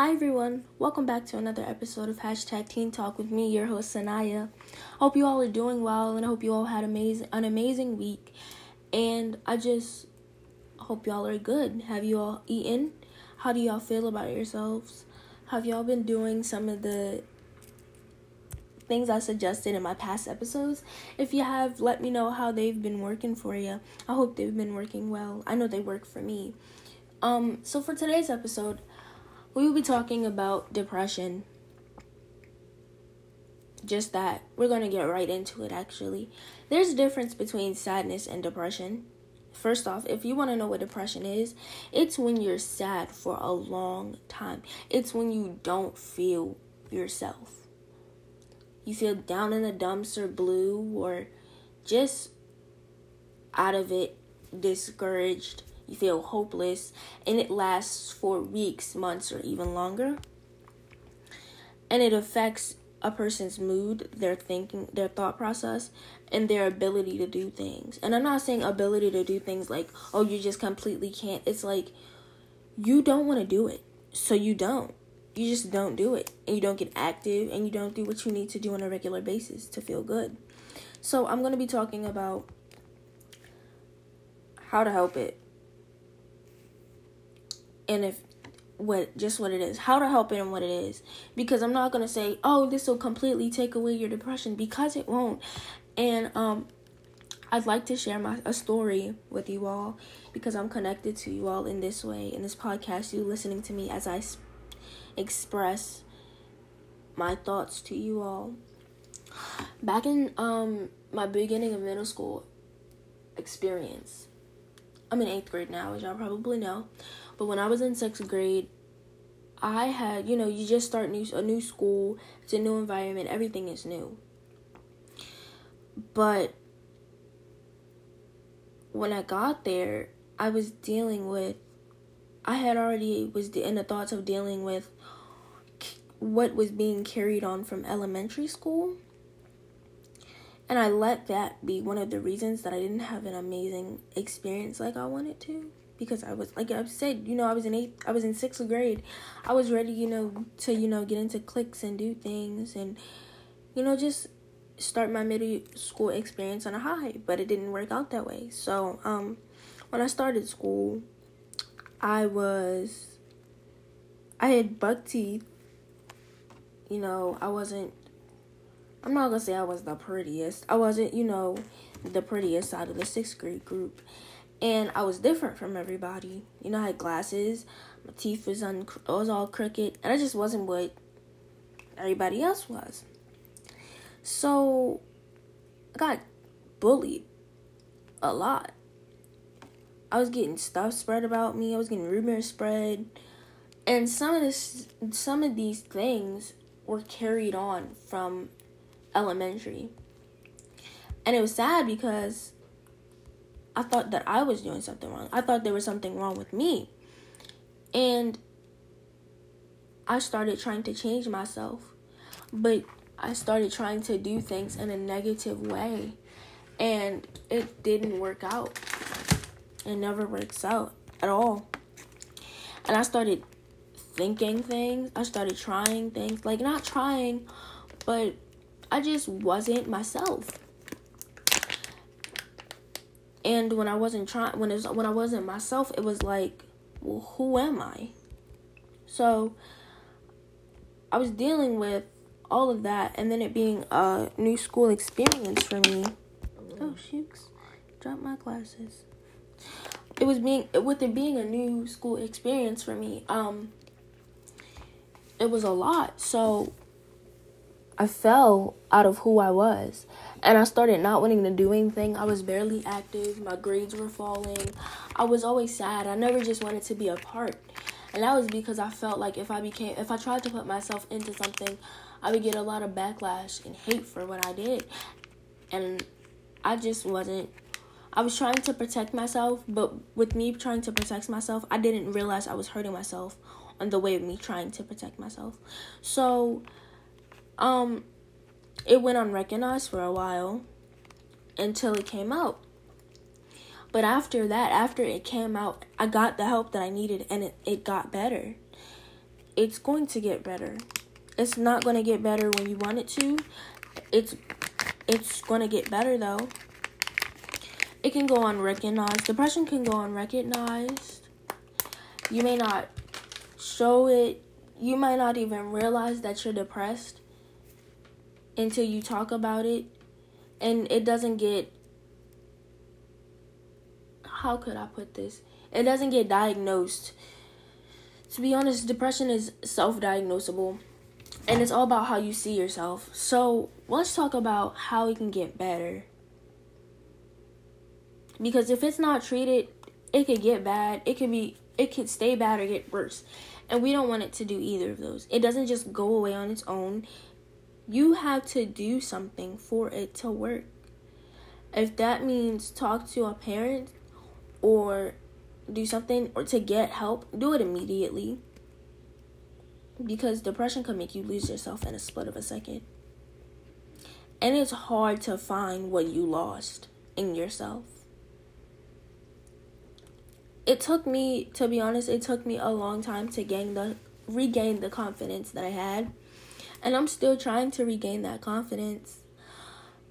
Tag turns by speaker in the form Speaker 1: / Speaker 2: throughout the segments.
Speaker 1: Hi everyone, welcome back to another episode of Hashtag Teen Talk with me, your host Sanaya. Hope you all are doing well and I hope you all had amazing an amazing week. And I just hope y'all are good. Have you all eaten? How do y'all feel about yourselves? Have y'all been doing some of the things I suggested in my past episodes? If you have, let me know how they've been working for you. I hope they've been working well. I know they work for me. Um, so for today's episode, we will be talking about depression. Just that. We're going to get right into it, actually. There's a difference between sadness and depression. First off, if you want to know what depression is, it's when you're sad for a long time. It's when you don't feel yourself. You feel down in the dumps or blue or just out of it, discouraged, you feel hopeless, and it lasts for weeks, months, or even longer. And it affects a person's mood, their thinking, their thought process, and their ability to do things. And I'm not saying ability to do things like, oh, you just completely can't. It's like you don't want to do it, so you don't. You just don't do it, and you don't get active, and you don't do what you need to do on a regular basis to feel good. So, I'm going to be talking about how to help it and if what just what it is how to help it and what it is. Because i'm not to say oh this will completely take away your depression because it won't. And um i'd like to share my a story with you all because i'm connected to you all in this way in this podcast you listening to me as i sp- express my thoughts to you all. Back in um my beginning of middle school experience i'm in eighth grade now as y'all probably know but when I was in sixth grade, I had, you know, you just start new a new school, it's a new environment, everything is new. But when I got there, I was dealing with I had already was in the thoughts of dealing with what was being carried on from elementary school. And I let that be one of the reasons that I didn't have an amazing experience like I wanted to because I was like I said, you know, I was in eighth, I was in sixth grade. I was ready, you know, to you know get into cliques and do things and you know just start my middle school experience on a high. But it didn't work out that way. So um, when I started school, I was I had buck teeth. You know, I wasn't. I'm not gonna say I was the prettiest. I wasn't, you know, the prettiest out of the sixth grade group and I was different from everybody. You know, I had glasses, my teeth was un- was all crooked, and I just wasn't what everybody else was. So I got bullied a lot. I was getting stuff spread about me. I was getting rumors spread, and some of this, some of these things were carried on from elementary, and it was sad because I thought that I was doing something wrong. I thought there was something wrong with me. And I started trying to change myself. But I started trying to do things in a negative way. And it didn't work out. It never works out at all. And I started thinking things. I started trying things. Like, not trying, but I just wasn't myself and when I wasn't trying when it was, when I wasn't myself it was like well who am I? So I was dealing with all of that and then it being a new school experience for me. Oh shooks dropped my glasses. It was being with it being a new school experience for me um it was a lot. So I fell out of who I was. And I started not wanting to do anything. I was barely active. My grades were falling. I was always sad. I never just wanted to be a part. And that was because I felt like if I became if I tried to put myself into something, I would get a lot of backlash and hate for what I did. And I just wasn't I was trying to protect myself, but with me trying to protect myself, I didn't realize I was hurting myself on the way of me trying to protect myself. So um, it went unrecognized for a while until it came out. But after that, after it came out, I got the help that I needed and it, it got better. it's going to get better. It's not going to get better when you want it to. It's it's going to get better though. It can go unrecognized. Depression can go unrecognized. You may not show it. You might not even realize that you're depressed until you talk about it and it doesn't get how could I put this? It doesn't get diagnosed. To be honest, depression is self-diagnosable and it's all about how you see yourself. So, let's talk about how it can get better. Because if it's not treated, it could get bad. It could be it could stay bad or get worse. And we don't want it to do either of those. It doesn't just go away on its own. You have to do something for it to work. If that means talk to a parent or do something or to get help, do it immediately. Because depression can make you lose yourself in a split of a second. And it's hard to find what you lost in yourself. It took me, to be honest, it took me a long time to gain the regain the confidence that I had and I'm still trying to regain that confidence.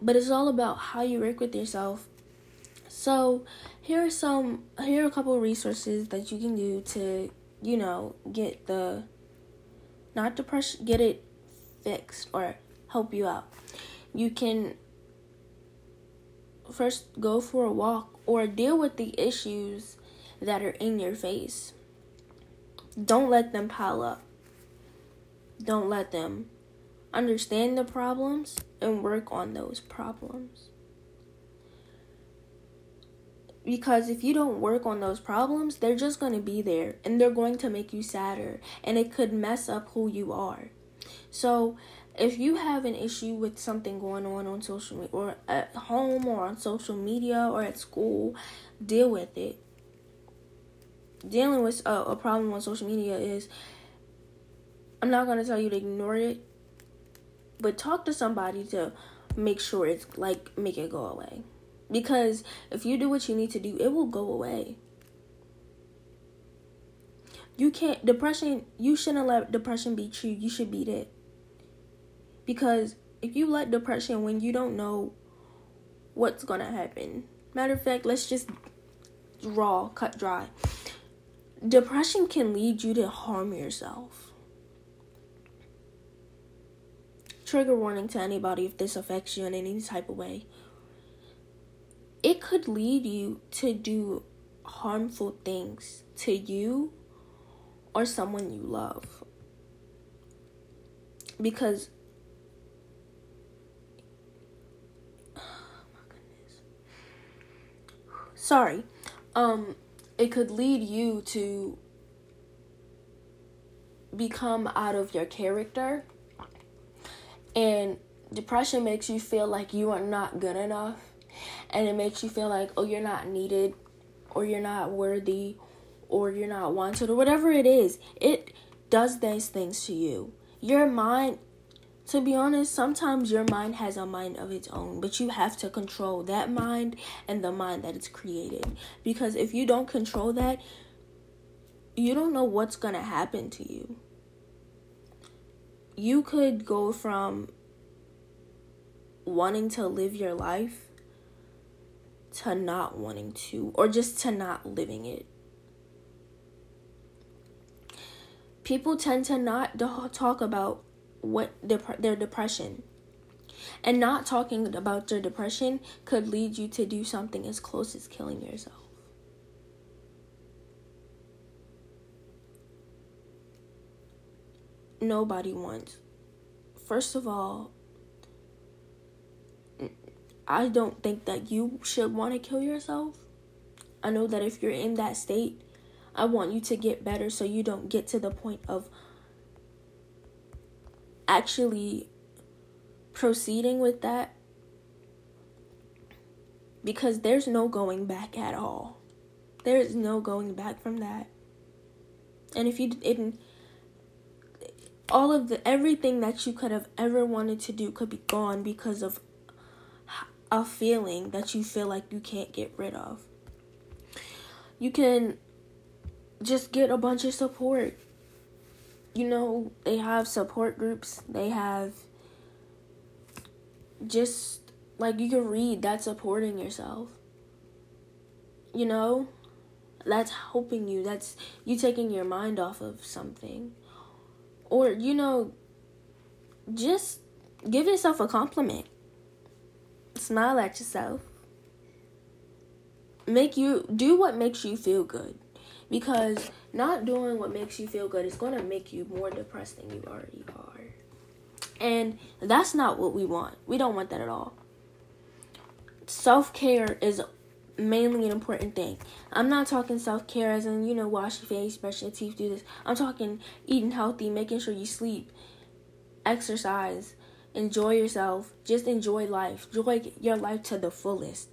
Speaker 1: But it's all about how you work with yourself. So, here are some here are a couple resources that you can do to, you know, get the not depression, get it fixed or help you out. You can first go for a walk or deal with the issues that are in your face. Don't let them pile up. Don't let them. Understand the problems and work on those problems. Because if you don't work on those problems, they're just going to be there and they're going to make you sadder and it could mess up who you are. So, if you have an issue with something going on on social media or at home or on social media or at school, deal with it. Dealing with a, a problem on social media is I'm not to tell you to ignore it, but talk to somebody to make sure it's like make it go away. Because if you do what you need to do, it will go away. You can't depression, you shouldn't let depression beat you. You should beat it. Because if you let depression when you don't know what's to happen. Matter of fact, let's just raw, cut dry. Depression can lead you to harm yourself. Trigger warning to anybody if this affects you in any type of way. It could lead you to do harmful things to you or someone you love. Because sorry um it could lead you to become out of your character and depression makes you feel like you are not good enough. And it makes you feel like, oh, you're not needed, or you're not worthy, or you're not wanted, or whatever it is. It does these things to you. Your mind, to be honest, sometimes your mind has a mind of its own, but you have to control that mind and the mind that it's created. Because if you don't control that, you don't know what's going to happen to you you could go from wanting to live your life to not wanting to, or just to not living it. People tend to not talk about what dep- their depression. And not talking about their depression could lead you to do something as close as killing yourself. Nobody wants. First of all, I don't think that you should want to kill yourself. I know that if you're in that state, I want you to get better so you don't get to the point of actually proceeding with that because there's no going back at all. There is no going back from that. And if you didn't all of the everything that you could have ever wanted to do could be gone because of a feeling that you feel like you can't get rid of. You can just get a bunch of support. you know, they have support groups. They have just like you can read that's supporting yourself. You know, that's helping you. That's you taking your mind off of something. Or, you know, just give yourself a compliment. Smile at yourself. Make you do what makes you feel good. Because not doing what makes you feel good is going to make you more depressed than you already are. And that's not what we want. We don't want that at all. Self care is mainly an important thing. I'm not talking self care as in, you know, wash your face, brush your teeth, do this. I'm talking eating healthy, making sure you sleep, exercise, enjoy yourself, just enjoy life, enjoy your life to the fullest.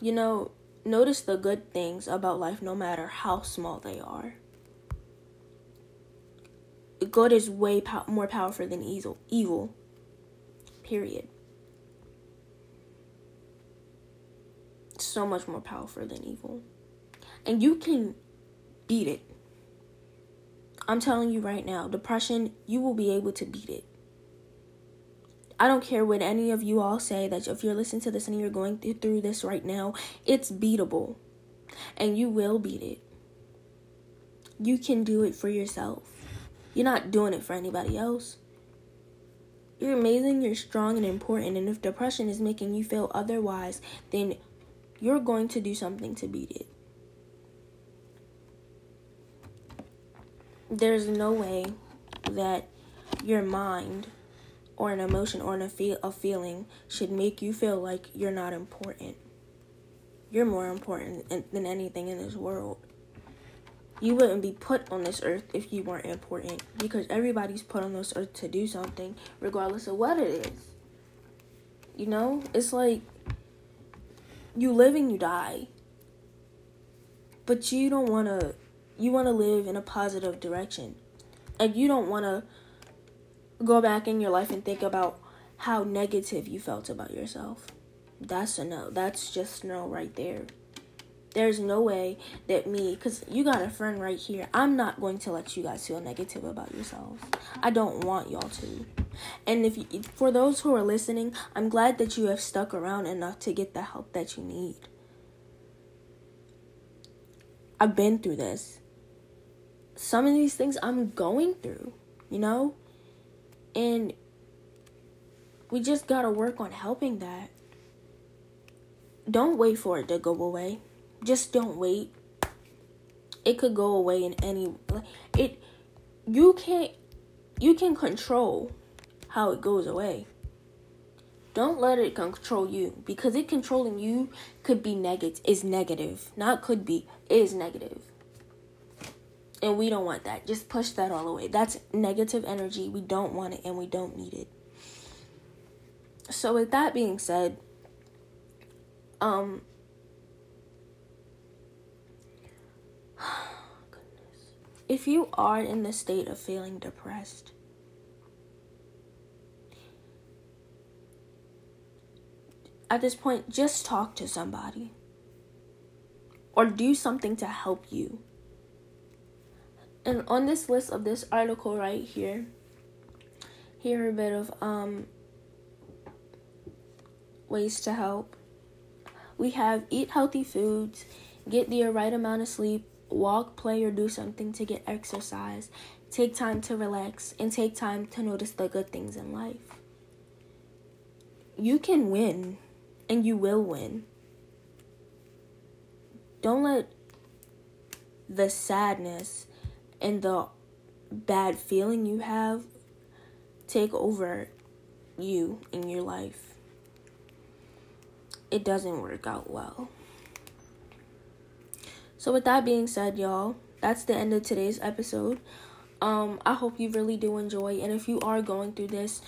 Speaker 1: You know, notice the good things about life no matter how small they are. Good is way more powerful than. Evil. Period. So much more powerful than evil. And you can beat it. I'm telling you right now, depression, you will be able to beat it. I don't care what any of you all say that if you're listening to this and you're going through this right now, it's beatable. And you will beat it. You can do it for yourself. You're not doing it for anybody else. You're amazing, you're strong and important, and if depression is making you feel otherwise, then you're going to do something to beat it. There's no way that your mind or an emotion or a, a feeling should make you feel like you're not important. You're more important than anything in this world. You wouldn't be put on this earth if you weren't important because everybody's put on this earth to do something, regardless of what it is. You know, it's like you live and you die, but you don't want to. You want to live in a positive direction, and you don't want to go back in your life and think about how negative you felt about yourself. That's a no. That's just no right there. There's no way that me, because you got a friend right here, I'm not going to let you guys feel negative about yourselves. I don't want y'all to. And if you, for those who are listening, I'm glad that you have stuck around enough to get the help that you need. I've been through this. Some of these things I'm going through, you know? And we just got to work on helping that. Don't wait for it to go away. Just don't wait. It could go away in any it you can't you can control how it goes away. Don't let it control you because it controlling you could be negative is negative. Not could be, is negative. And we don't want that. Just push that all away. That's negative energy. We don't want it and we don't need it. So with that being said, um. If you are in the state of feeling depressed, at this point, just talk to somebody or do something to help you. And on this list of this article right here, here are a bit of um ways to help. We have eat healthy foods, get the right amount of sleep, walk, play, or do something to get exercise, take time to relax, and take time to notice the good things in life. You can win, and you will win. Don't let the sadness and the bad feeling you have take over you in your life. It doesn't work out well. So with that being said, y'all, that's the end of today's episode. Um, I hope you really do enjoy, and if you are going through this,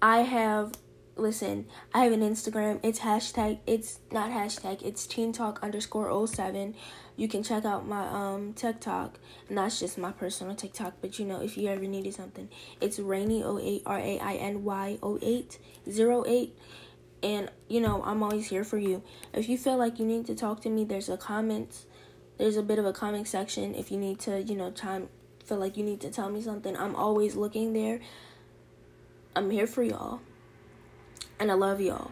Speaker 1: I have listen, I have an Instagram. It's hashtag. It's not hashtag. It's Teen Talk underscore 07. You can check out my um TikTok. And that's just my personal TikTok. But you know, if you ever needed something, it's Rainy08 R A I N Y 08 08. And you know, I'm always here for you. If you feel like you need to talk to me, there's a comments. There's a bit of a comment section if you need to, you know, time feel like you need to tell me something, I'm always looking there. I'm here for y'all. And I love y'all.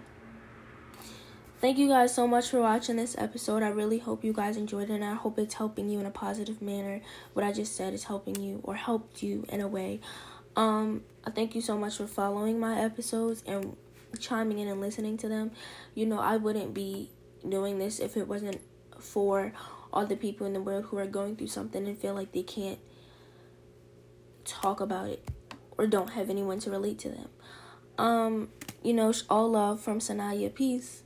Speaker 1: Thank you guys so much for watching this episode. I really hope you guys enjoyed it and I hope it's helping you in a positive manner. What I just said is helping you or helped you in a way. Um, I thank you so much for following my episodes and chiming in and listening to them. You know, I wouldn't be doing this if it wasn't for all the people in the world who are going through something and feel like they can't talk about it or don't have anyone to relate to them. Um, you know, all love from Sanaya. Peace.